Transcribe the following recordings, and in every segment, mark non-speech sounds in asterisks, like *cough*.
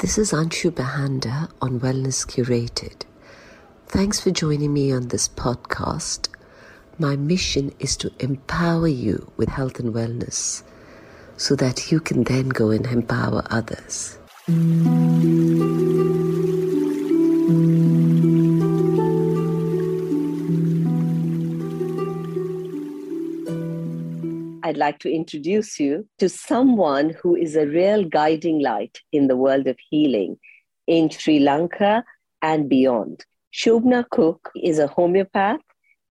This is Anshu Bahanda on Wellness Curated. Thanks for joining me on this podcast. My mission is to empower you with health and wellness so that you can then go and empower others. I'd like to introduce you to someone who is a real guiding light in the world of healing in Sri Lanka and beyond. Shobna Cook is a homeopath,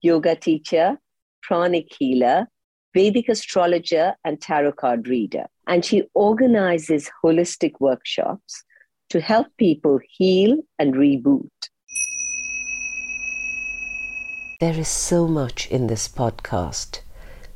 yoga teacher, pranic healer, Vedic astrologer, and tarot card reader. And she organizes holistic workshops to help people heal and reboot. There is so much in this podcast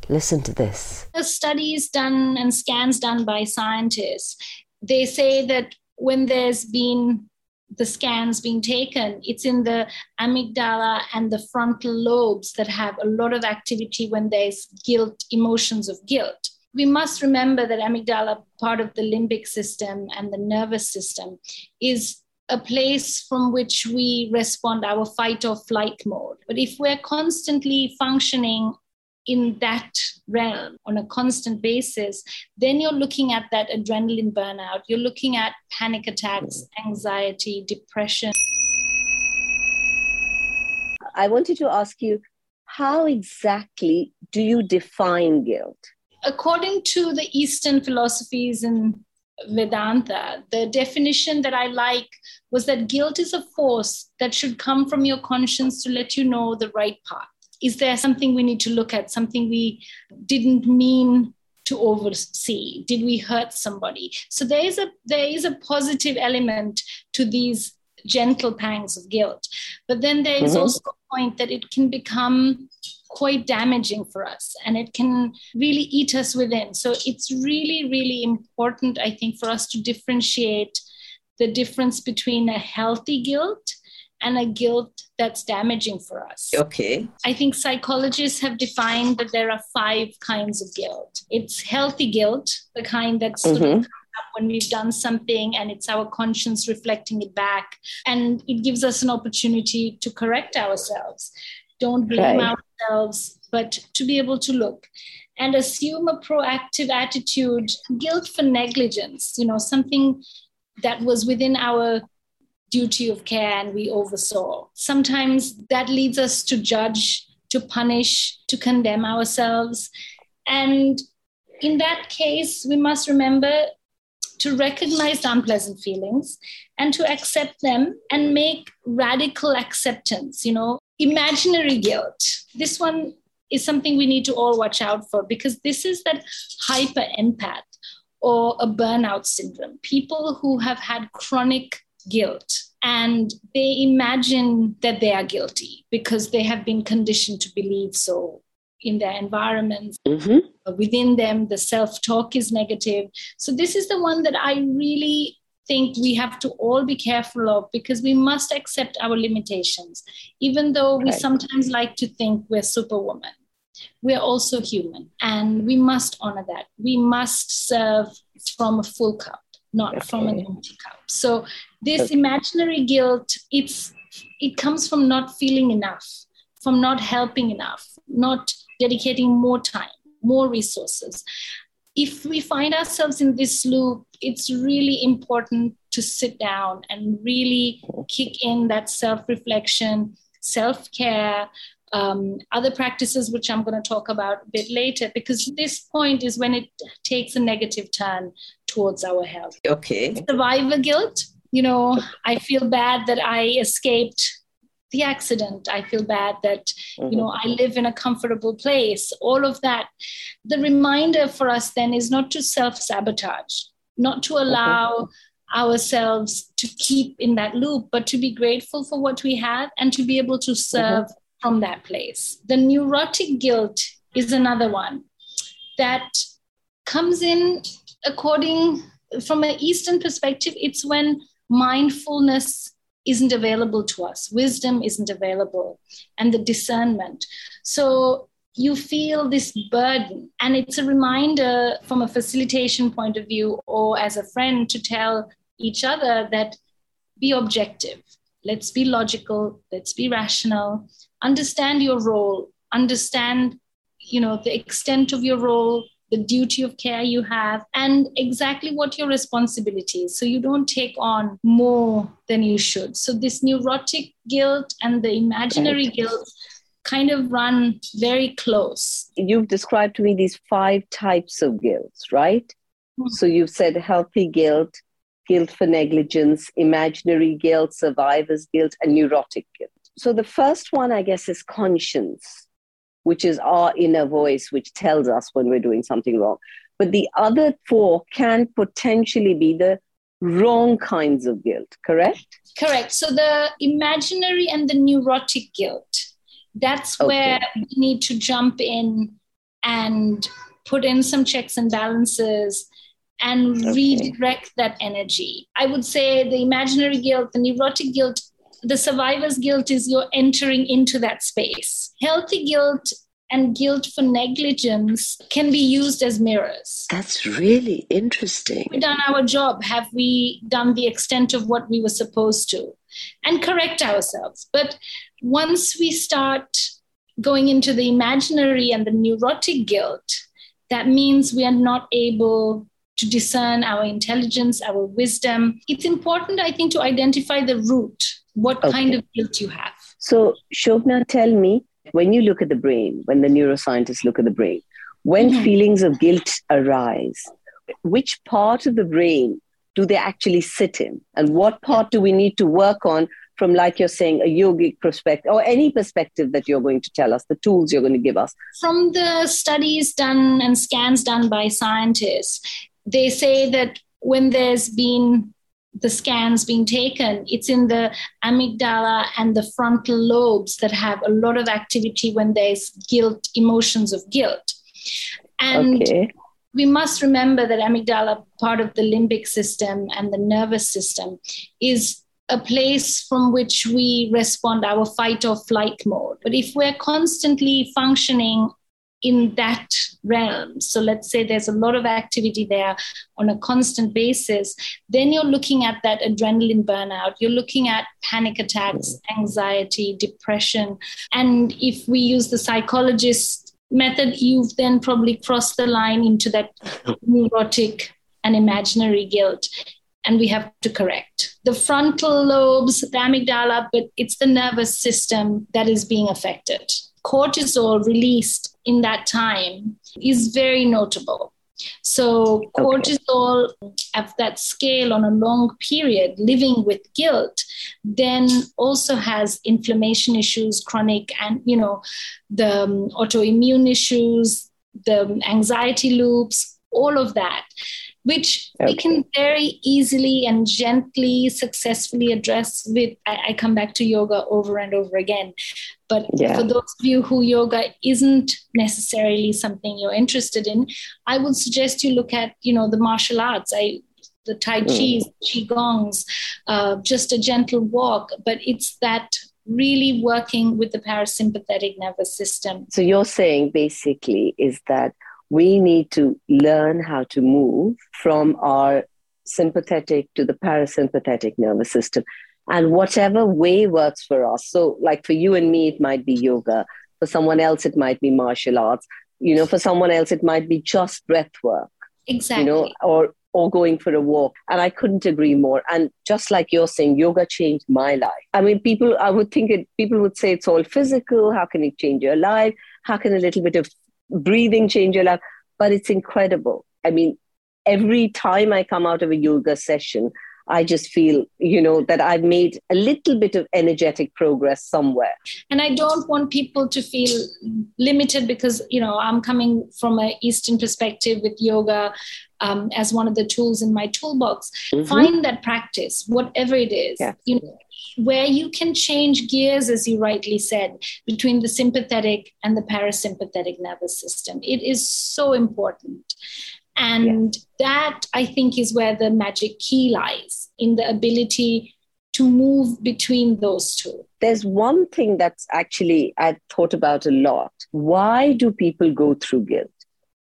Listen to this. The studies done and scans done by scientists, they say that when there's been the scans being taken, it's in the amygdala and the frontal lobes that have a lot of activity when there's guilt, emotions of guilt. We must remember that amygdala, part of the limbic system and the nervous system, is a place from which we respond our fight or flight mode. But if we're constantly functioning in that realm on a constant basis, then you're looking at that adrenaline burnout. You're looking at panic attacks, anxiety, depression. I wanted to ask you how exactly do you define guilt? According to the Eastern philosophies in Vedanta, the definition that I like was that guilt is a force that should come from your conscience to let you know the right path is there something we need to look at, something we didn't mean to oversee? Did we hurt somebody? So there is a there is a positive element to these gentle pangs of guilt. But then there is mm-hmm. also a point that it can become quite damaging for us and it can really eat us within. So it's really, really important, I think, for us to differentiate the difference between a healthy guilt and a guilt that's damaging for us. Okay. I think psychologists have defined that there are five kinds of guilt. It's healthy guilt, the kind that's mm-hmm. sort of mm-hmm. when we've done something and it's our conscience reflecting it back. And it gives us an opportunity to correct ourselves. Don't blame right. ourselves, but to be able to look and assume a proactive attitude, guilt for negligence, you know, something that was within our duty of care and we oversaw. Sometimes that leads us to judge, to punish, to condemn ourselves. And in that case, we must remember to recognize the unpleasant feelings and to accept them and make radical acceptance, you know, imaginary guilt. This one is something we need to all watch out for because this is that hyper empath or a burnout syndrome. People who have had chronic guilt. And they imagine that they are guilty because they have been conditioned to believe so in their environments mm-hmm. within them the self-talk is negative. So this is the one that i really think we have to all be careful of because we must accept our limitations even though we right. sometimes like to think we're superwoman. We're also human and we must honor that. We must serve from a full cup not from an empty cup. So this okay. imaginary guilt, it's it comes from not feeling enough, from not helping enough, not dedicating more time, more resources. If we find ourselves in this loop, it's really important to sit down and really kick in that self reflection, self care, um, other practices, which I'm going to talk about a bit later, because this point is when it takes a negative turn towards our health. Okay. Survivor guilt. You know, I feel bad that I escaped the accident. I feel bad that, mm-hmm. you know, I live in a comfortable place. All of that. The reminder for us then is not to self sabotage, not to allow. Mm-hmm ourselves to keep in that loop, but to be grateful for what we have and to be able to serve mm-hmm from that place. The neurotic guilt is another one that comes in according from an Eastern perspective, it's when mindfulness isn't available to us, wisdom isn't available, and the discernment. So you feel this burden, and it's a reminder from a facilitation point of view or as a friend to tell each other that be objective. Let's be logical. Let's be rational. Understand your role. Understand, you know, the extent of your role, the duty of care you have, and exactly what your responsibility is. So you don't take on more than you should. So this neurotic guilt and the imaginary right. guilt kind of run very close. You've described to me these five types of guilt, right? Mm-hmm. So you've said healthy guilt, guilt for negligence, imaginary guilt, survivor's guilt, and neurotic guilt. So the first one, I guess, is conscience, which is our inner voice, which tells us when we're doing something wrong. But the other four can potentially be the wrong kinds of guilt, correct? Correct. So the imaginary and the neurotic guilt, that's okay. where we need to jump in and put in some checks and balances and okay. redirect that energy. I would say the imaginary guilt, the neurotic guilt, the survivor's guilt is you're entering into that space. Healthy guilt and guilt for negligence can be used as mirrors. That's really interesting. We've done our job. Have we done the extent of what we were supposed to? And correct ourselves. But once we start going into the imaginary and the neurotic guilt, that means we are not able to discern our intelligence, our wisdom. It's important, I think, to identify the root, what okay. kind of guilt you have. So, Shobna, tell me when you look at the brain, when the neuroscientists look at the brain, when mm-hmm. feelings of guilt arise, which part of the brain do they actually sit in? And what part do we need to work on from, like you're saying, a yogic perspective or any perspective that you're going to tell us, the tools you're going to give us? From the studies done and scans done by scientists, they say that when there's been the scans being taken, it's in the amygdala and the frontal lobes that have a lot of activity when there's guilt, emotions of guilt. And okay. we must remember that amygdala, part of the limbic system and the nervous system, is a place from which we respond our fight or flight mode. But if we're constantly functioning in that realm. So let's say there's a lot of activity there on a constant basis. Then you're looking at that adrenaline burnout. You're looking at panic attacks, mm-hmm. anxiety, depression. And if we use the psychologist method, you've then probably crossed the line into that *laughs* neurotic and imaginary guilt. And we have to correct the frontal lobes, the amygdala, but it's the nervous system that is being affected cortisol released in that time is very notable. So, cortisol at that scale on a long period, living with guilt, then also has inflammation issues, chronic, and you know, the um, autoimmune issues, the anxiety loops, all of that which okay. we can very easily and gently successfully address with I, I, come back to yoga over and over again but yeah. for those of you who yoga isn't necessarily something you're interested in i would suggest you look at you know the martial arts i the tai chi mm. qigongs uh, just a gentle walk but it's that really working with the parasympathetic nervous system so you're saying basically is that we need to learn how to move from our sympathetic to the parasympathetic nervous system. And whatever way works for us so like for you and me it might be yoga. For someone else it might be martial arts. You know for someone else it might be just breath work exactly you know or or going for a walk. And i couldn't agree more. And just like you're saying yoga changed my life. I mean people i would think it people would say it's all physical. How can it change your life? How can a little bit of breathing change your life, but it's incredible. I mean, every time I come out of a yoga session, I just feel, you know, that I've made a little bit of energetic progress somewhere. And I don't want people to feel limited because, you know, I'm coming from an Eastern perspective with yoga um, as one of the tools in my toolbox. Mm-hmm. Find that practice, whatever it is. Yeah. You know, where you can change gears, as you rightly said, between the sympathetic and the parasympathetic nervous system. It is so important. And yeah. that, I think, is where the magic key lies in the ability to move between those two. There's one thing that's actually I've thought about a lot. Why do people go through guilt?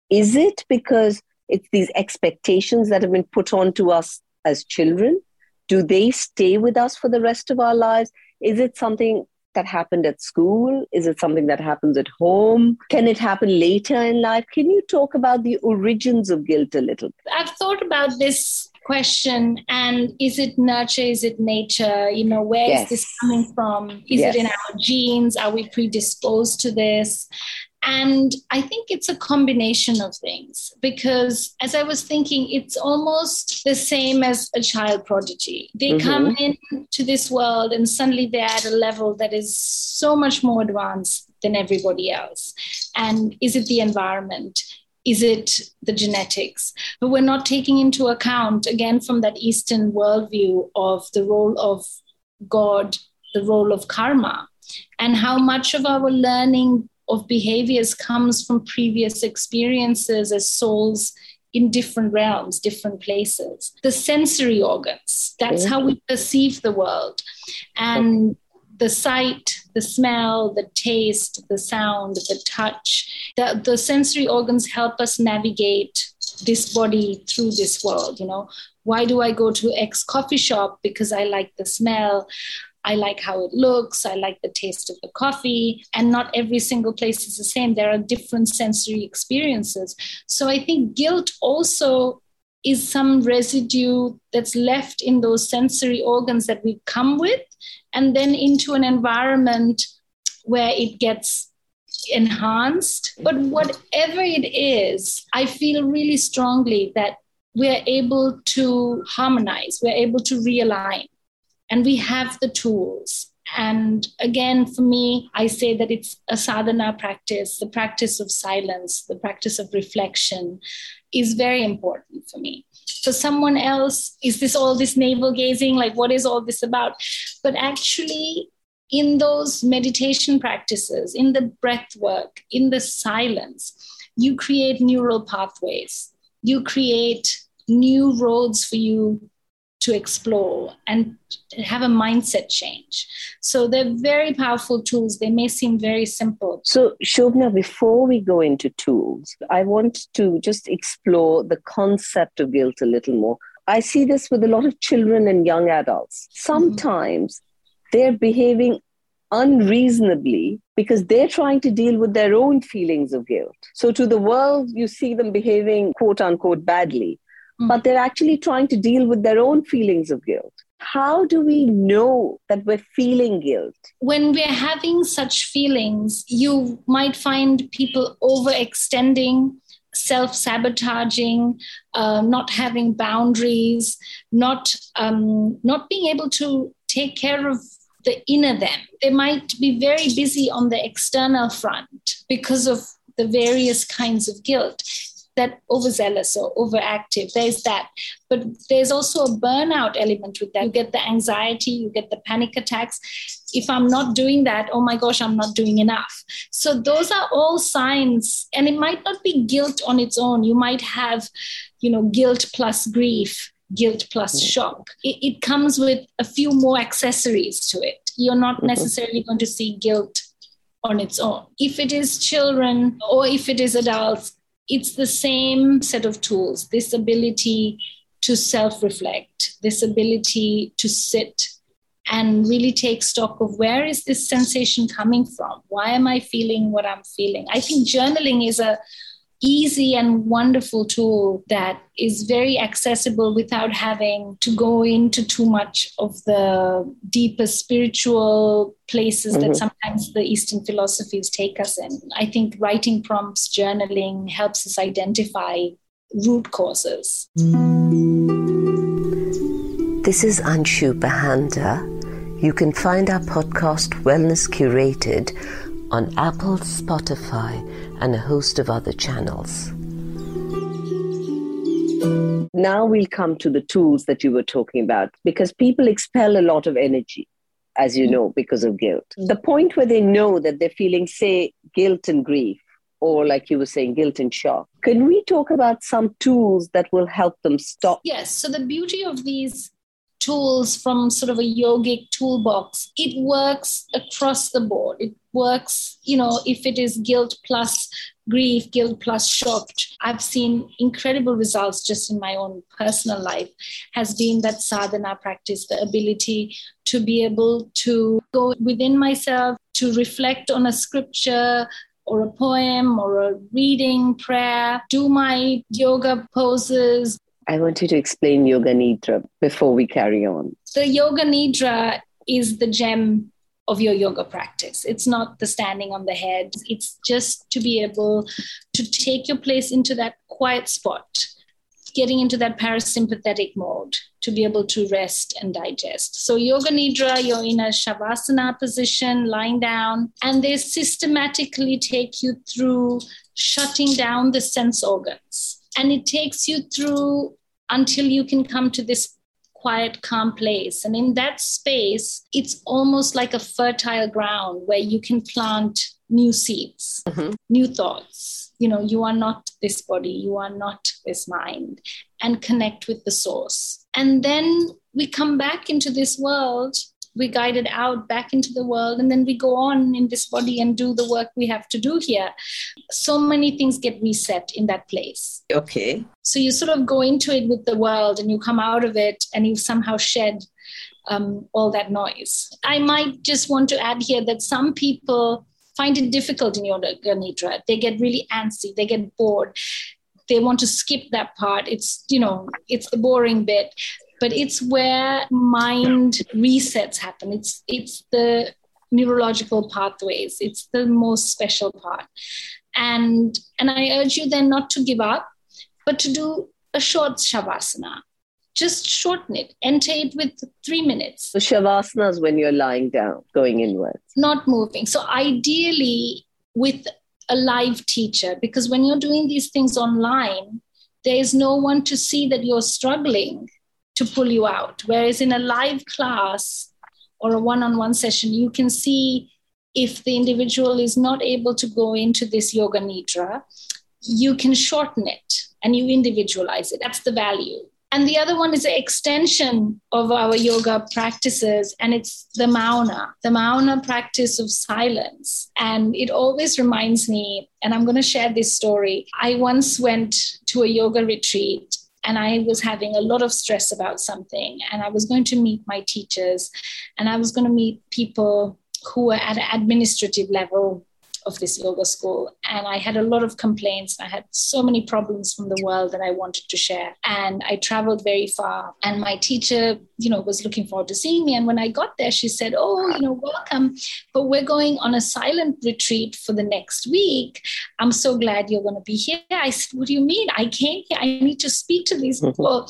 Is it because it's these expectations that have been put on to us as children? Do they stay with us for the rest of our lives? Is it something that happened at school? Is it something that happens at home? Can it happen later in life? Can you talk about the origins of guilt a little? I've thought about this question and is it nurture is it nature you know where yes. is this coming from is yes. it in our genes are we predisposed to this and I think it's a combination of things because, as I was thinking, it's almost the same as a child prodigy. They mm-hmm. come into this world and suddenly they're at a level that is so much more advanced than everybody else. And is it the environment? Is it the genetics? But we're not taking into account, again, from that Eastern worldview of the role of God, the role of karma, and how much of our learning of behaviors comes from previous experiences as souls in different realms, different places. The sensory organs, that's how we perceive the world. And the sight, the smell, the taste, the sound, the touch, the, the sensory organs help us navigate this body through this world. You know, why do I go to X coffee shop? Because I like the smell. I like how it looks, I like the taste of the coffee, and not every single place is the same. There are different sensory experiences. So I think guilt also is some residue that's left in those sensory organs that we come with, and then into an environment where it gets enhanced. But whatever it is, I feel really strongly that we're able to harmonize, we're able to realign and we have the tools. And again, for me, I say that it's a sadhana practice, the practice of silence, the practice of reflection is very important for me. For someone else, is this all this navel gazing? Like, what is all this about? But actually, in those meditation practices, in the breath work, in the silence, you create neural pathways. You create new roads for you to explore and have a mindset change. So they're very powerful tools. They may seem very simple. So, Shobna, before we go into tools, I want to just explore the concept of guilt a little more. I see this with a lot of children and young adults. Sometimes mm-hmm. they're behaving unreasonably because they're trying to deal with their own feelings of guilt. So, to the world, you see them behaving quote unquote badly but they're actually trying to deal with their own feelings of guilt. How do we know that we're feeling guilt? When we're having such feelings, you might find people overextending, self sabotaging, uh, not having boundaries, not, um, not being able to take care of the inner them. They might be very busy on the external front because of the various kinds of guilt that overzealous or overactive. There's that. But there's also a burnout element with that. You get the anxiety, you get the panic attacks. If I'm not doing that, oh my gosh, I'm not doing enough. So those are all signs. And it might not be guilt on its own. You might have, you know, guilt plus grief guilt plus shock. It, it, comes with a few more accessories to it. You're not mm-hmm. necessarily going to see guilt on its own. If it is children or if it is adults, it's the same set of tools this ability to self reflect, this ability to sit and really take stock of where is this sensation coming from? Why am I feeling what I'm feeling? I think journaling is a easy and wonderful tool that is very accessible without having to go into too much of the deeper spiritual places mm-hmm. that sometimes the Eastern philosophies take us in. I think writing prompts, journaling helps us identify root causes. This is Anshu Bahanda. You can find our podcast Wellness Curated on Apple, Spotify, and a host of other channels. Now we'll come to the tools that you were talking about because people expel a lot of energy, as you know, because of guilt. The point where they know that they're feeling, say, guilt and grief, or like you were saying, guilt and shock. Can we talk about some tools that will help them stop? Yes. So, the beauty of these tools from sort of a yogic toolbox, it works across the board. It works, you know, if it is guilt plus grief, guilt plus shock, I've seen incredible results just in my own personal life, has been that sadhana practice, the ability to be able to go within myself, to reflect on a scripture, or a poem or a reading, prayer, do my yoga poses. I want you to explain Yoga Nidra before we carry on. The Yoga Nidra is the gem of your yoga practice. It's not the standing on the head, it's just to be able to take your place into that quiet spot, getting into that parasympathetic mode to be able to rest and digest. So, Yoga Nidra, you're in a Shavasana position, lying down, and they systematically take you through shutting down the sense organs. And it takes you through until you can come to this quiet, calm place. And in that space, it's almost like a fertile ground where you can plant new seeds, mm-hmm. new thoughts. You know, you are not this body, you are not this mind, and connect with the source. And then we come back into this world we guided out back into the world and then we go on in this body and do the work we have to do here. So many things get reset in that place. Okay. So you sort of go into it with the world and you come out of it and you somehow shed um, all that noise. I might just want to add here that some people find it difficult in yoga nidra. They get really antsy. They get bored. They want to skip that part. It's you know it's the boring bit but it's where mind resets happen. It's it's the neurological pathways. It's the most special part. And and I urge you then not to give up, but to do a short shavasana. Just shorten it. Enter it with three minutes. So shavasana is when you're lying down, going inwards. Not moving. So ideally with a live teacher, because when you're doing these things online, there is no one to see that you're struggling to pull you out. Whereas in a live class or a one on one session, you can see if the individual is not able to go into this yoga nidra, you can shorten it and you individualize it. That's the value. And the other one is an extension of our yoga practices, and it's the mauna, the mauna practice of silence. And it always reminds me, and I'm going to share this story. I once went to a yoga retreat and I was having a lot of stress about something. And I was going to meet my teachers and I was going to meet people who were at an administrative level of this yoga school. And I had a lot of complaints. I had so many problems from the world that I wanted to share. And I traveled very far. And my teacher, you know, was looking forward to seeing me. And when I got there, she said, Oh, you know, welcome. But we're going on a silent retreat for the next week. I'm so glad you're going to be here. I said, What do you mean? I came here. I need to speak to these mm-hmm. people.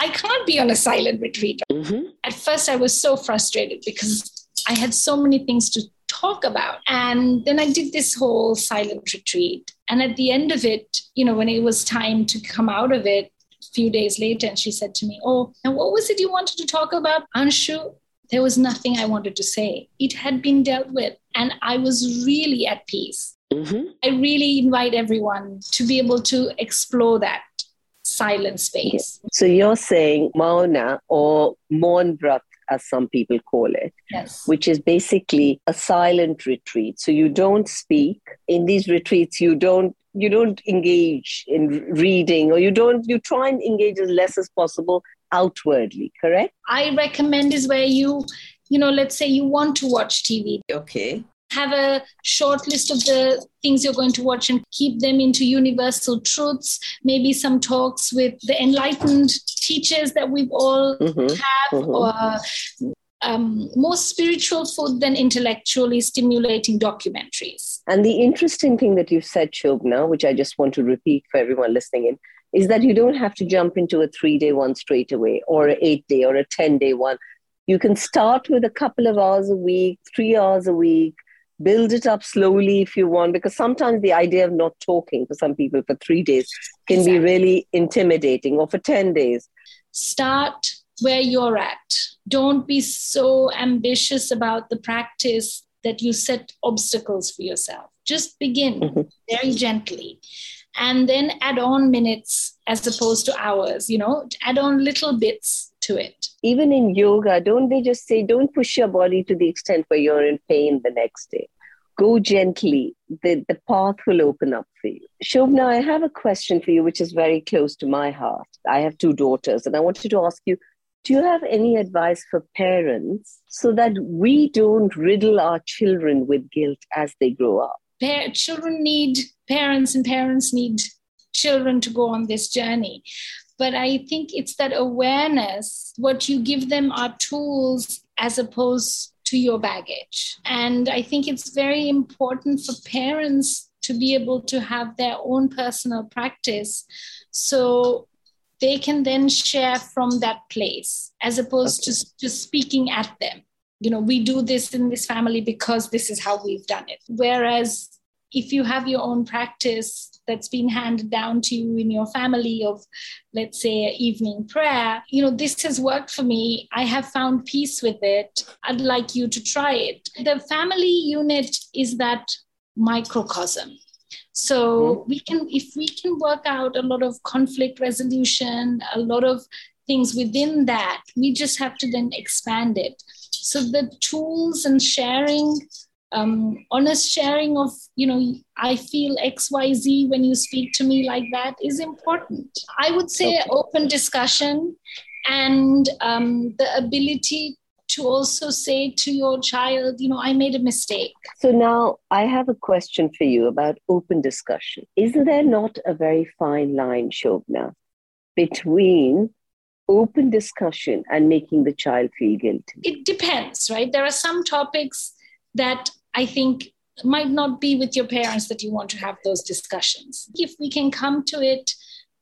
I can't be on a silent retreat. Mm-hmm. At first, I was so frustrated because I had so many things to talk about. And then I did this whole silent retreat. And at the end of it, you know, when it was time to come out of it, a few days later, and she said to me, Oh, and what was it you wanted to talk about? Anshu, there was nothing I wanted to say. It had been dealt with. And I was really at peace. Mm-hmm. I really invite everyone to be able to explore that silent space. So you're saying Mauna or Maun Vrat as some people call it, yes. which is basically a silent retreat. So you don't speak. In these retreats, you don't you don't engage in reading or you don't you try and engage as less as possible outwardly correct i recommend is where you you know let's say you want to watch tv okay have a short list of the things you're going to watch and keep them into universal truths maybe some talks with the enlightened teachers that we've all mm-hmm. have mm-hmm. or um, more spiritual food than intellectually stimulating documentaries. And the interesting thing that you've said, Shobna, which I just want to repeat for everyone listening in, is that you don't have to jump into a three day one straight away or an eight day or a 10 day one. You can start with a couple of hours a week, three hours a week, build it up slowly if you want because sometimes the idea of not talking for some people for 3 days can exactly. be really intimidating or for 10 days start where you're at don't be so ambitious about the practice that you set obstacles for yourself just begin mm-hmm. very gently and then add on minutes as opposed to hours you know add on little bits to it even in yoga don't they just say don't push your body to the extent where you're in pain the next day go gently, the, the path will open up for you. Shobna, I have a question for you, which is very close to my heart. I have two daughters, and I wanted to ask you do you have any advice for parents so that we don't riddle our children with guilt as they grow up? Pa- children need parents, and parents need children to go on this journey. But I think it's that awareness. What you give them are tools as opposed to your baggage. And I think it's very important for parents to be able to have their own personal practice. So they can then share from that place as opposed okay. to just speaking at them. You know, we do this in this family because this is how we've done it. Whereas if you have your own practice that's been handed down to you in your family of let's say evening prayer you know this has worked for me. I have found peace with it. I'd like you to try it. The family unit is that microcosm. So mm-hmm. we can if we can work out a lot of conflict resolution a lot of things within that we just have to then expand it. So the tools and sharing um, honest sharing of you know i feel xyz when you speak to me like that is important. I would say okay. open discussion and um, the ability to also say to your child you know i made a mistake. So now i have a question for you about open discussion. Isn't there not a very fine line shobna between open discussion and making the child feel guilty? It depends right? There are some topics that I think might not be with your parents that you want to have those discussions. If we can come to it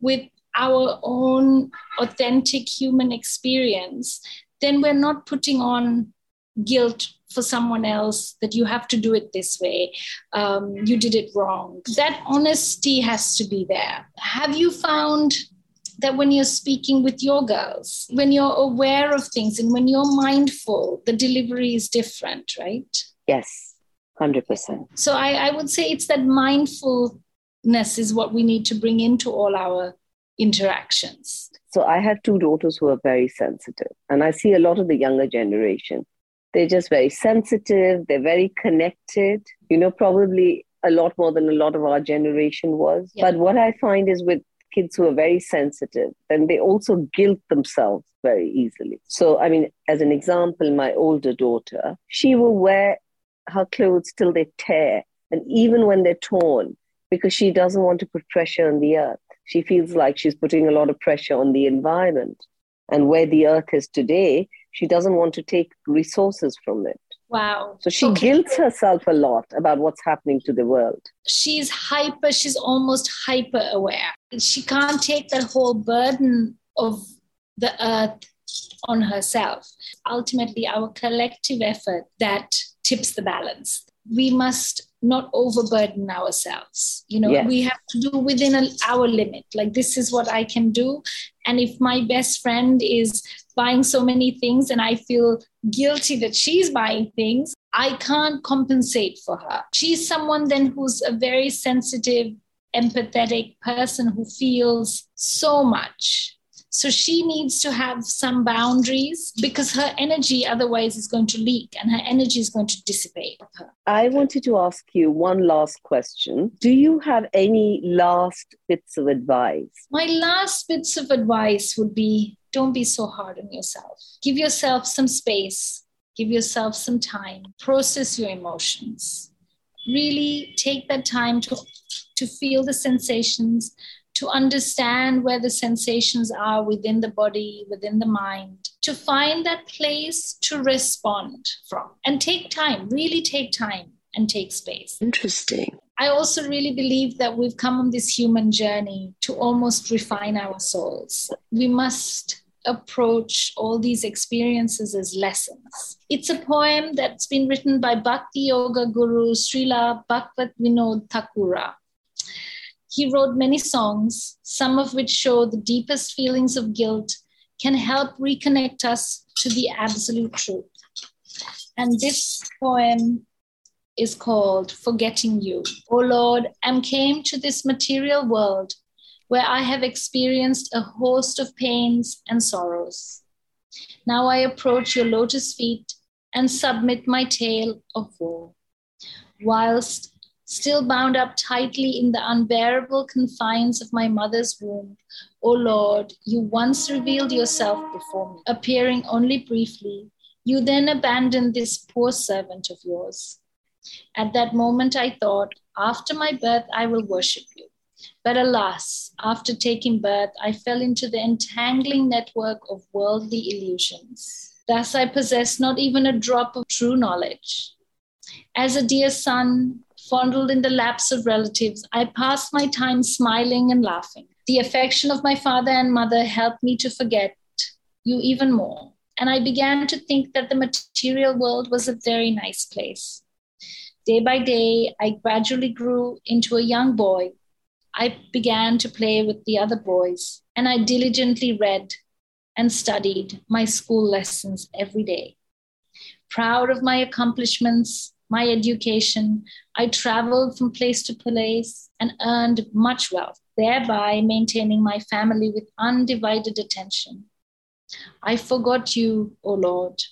with our own authentic human experience, then we're not putting on guilt for someone else that you have to do it this way. Um, you did it wrong. That honesty has to be there. Have you found that when you're speaking with your girls, when you're aware of things and when you're mindful, the delivery is different, right? Yes 100%. So I, I would say it's that mindfulness is what we need to bring into all our interactions. So I have two daughters who are very sensitive, and I see a lot of the younger generation. They're just very sensitive, they're very connected, you know, probably a lot more than a lot of our generation was. Yeah. But what I find is with kids who are very sensitive, then they also guilt themselves very easily. So, I mean, as an example, my older daughter, she will wear her clothes till they tear, and even when they're torn, because she doesn't want to put pressure on the earth. She feels like she's putting a lot of pressure on the environment. And where the earth is today, she doesn't want to take resources from it. Wow. So she okay. guilts herself a lot about what's happening to the world. She's hyper, she's almost hyper aware. She can't take that whole burden of the earth on herself. Ultimately, our collective effort that tips the balance. We must not overburden ourselves. You know, yes. we have to do within a, our limit. Like, this is what I can do. And if my best friend is buying so many things and I feel guilty that she's buying things, I can't compensate for her. She's someone then who's a very sensitive, empathetic person who feels so much so she needs to have some boundaries because her energy otherwise is going to leak and her energy is going to dissipate. I wanted to ask you one last question. Do you have any last bits of advice? My last bits of advice would be don't be so hard on yourself. Give yourself some space, give yourself some time, process your emotions. Really take that time to, to feel the sensations, to understand where the sensations are within the body, within the mind, to find that place to respond from and take time, really take time and take space. Interesting. I also really believe that we've come on this human journey to almost refine our souls. We must approach all these experiences as lessons. It's a poem that's been written by Bhakti Yoga Guru Srila Bhaktivinoda Thakura. He wrote many songs, some of which show the deepest feelings of guilt can help reconnect us to the absolute truth. And this poem is called Forgetting You. O Lord, I'm came to this material world where I have experienced a host of pains and sorrows. Now I approach your lotus feet and submit my tale of woe. whilst still bound up tightly in the unbearable confines of my mother's womb, O Lord, you once revealed yourself before me, appearing only briefly. You then abandoned this poor servant of yours. At that moment, I thought, after my birth, I will worship you. But alas, after taking birth, I fell into the entangling network of worldly illusions. Thus, I possessed not even a drop of true knowledge. As a dear son, fondled in the laps of relatives, I passed my time smiling and laughing. The affection of my father and mother helped me to forget you even more. And I began to think that the material world was a very nice place. Day by day, I gradually grew into a young boy. I began to play with the other boys, and I diligently read and studied my school lessons every day. Proud of my accomplishments, my education, I traveled from place to place and earned much wealth, thereby maintaining my family with undivided attention. I forgot you, O Lord.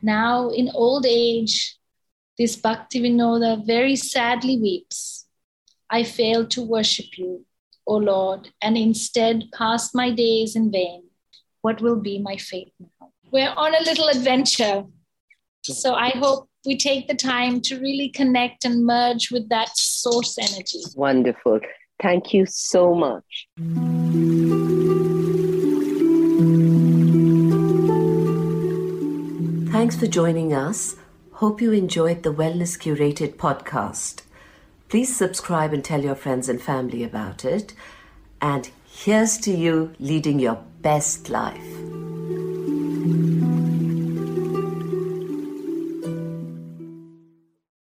Now, in old age, this Bhaktivinoda very sadly weeps. I failed to worship you, O Lord, and instead passed my days in vain. What will be my fate now? We're on a little adventure. So I hope we take the time to really connect and merge with that source energy. Wonderful. Thank you so much. Thanks for joining us. Hope you enjoyed the Wellness Curated podcast. Please subscribe and tell your friends and family about it. And here's to you leading your best life.